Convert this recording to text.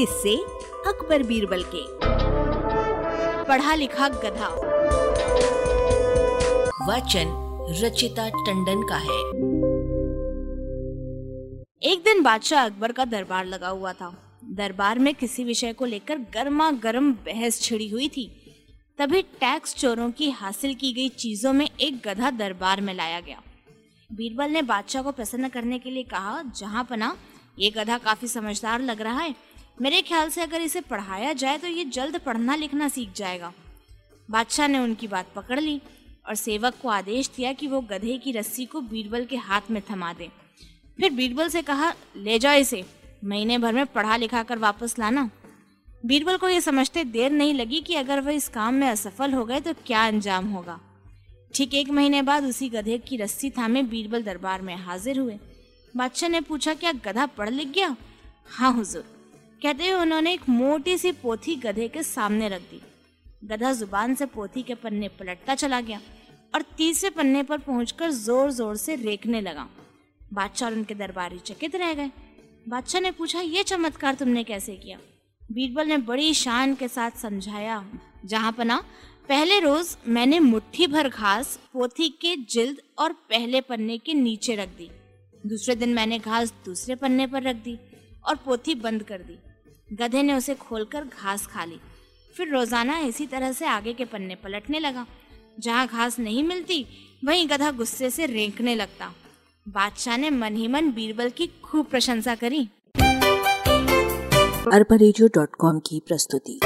हिस्से अकबर बीरबल के पढ़ा लिखा गधा। वचन रचिता टंडन का है। एक दिन बादशाह अकबर का दरबार लगा हुआ था। दरबार में किसी विषय को लेकर गर्मा गर्म बहस छिड़ी हुई थी। तभी टैक्स चोरों की हासिल की गई चीज़ों में एक गधा दरबार में लाया गया। बीरबल ने बादशाह को प्रसन्न करने के लिए कहा, जहाँ पना, ये गधा काफ़ी समझदार लग रहा है। मेरे ख्याल से अगर इसे पढ़ाया जाए तो ये जल्द पढ़ना लिखना सीख जाएगा। बादशाह ने उनकी बात पकड़ ली और सेवक को आदेश दिया कि वो गधे की रस्सी को बीरबल के हाथ में थमा दे। फिर बीरबल से कहा, ले जाओ इसे, महीने भर में पढ़ा लिखा कर वापस लाना। बीरबल को ये समझते देर नहीं लगी कि अगर वह इस काम में असफल हो गए तो क्या अंजाम होगा। ठीक एक महीने बाद उसी गधे की रस्सी थामे बीरबल दरबार में हाजिर हुए। बादशाह ने पूछा, क्या गधा पढ़ लिख गया? हाँ हुजूर। कहते हुए उन्होंने एक मोटी सी पोथी गधे के सामने रख दी। गधा ज़ुबान से पोथी के पन्ने पलटता चला गया और तीसरे पन्ने पर पहुंचकर ज़ोर ज़ोर से रेखने लगा। बादशाह उनके दरबारी चकित रह गए। बादशाह ने पूछा, ये चमत्कार तुमने कैसे किया? बीरबल ने बड़ी शान के साथ समझाया, जहाँ पना, पहले रोज मैंने मुट्ठी भर घास पोथी के जिल्द और पहले पन्ने के नीचे रख दी। दूसरे दिन मैंने घास दूसरे पन्ने पर रख दी। और पोथी बंद कर दी। गधे ने उसे खोलकर घास खा ली। फिर रोज़ाना इसी तरह से आगे के पन्ने पलटने लगा। जहाँ घास नहीं मिलती, वहीं गधा गुस्से से रेंकने लगता। बादशाह ने मन ही मन बीरबल की खूब प्रशंसा करी। अरबा की प्रस्तुति।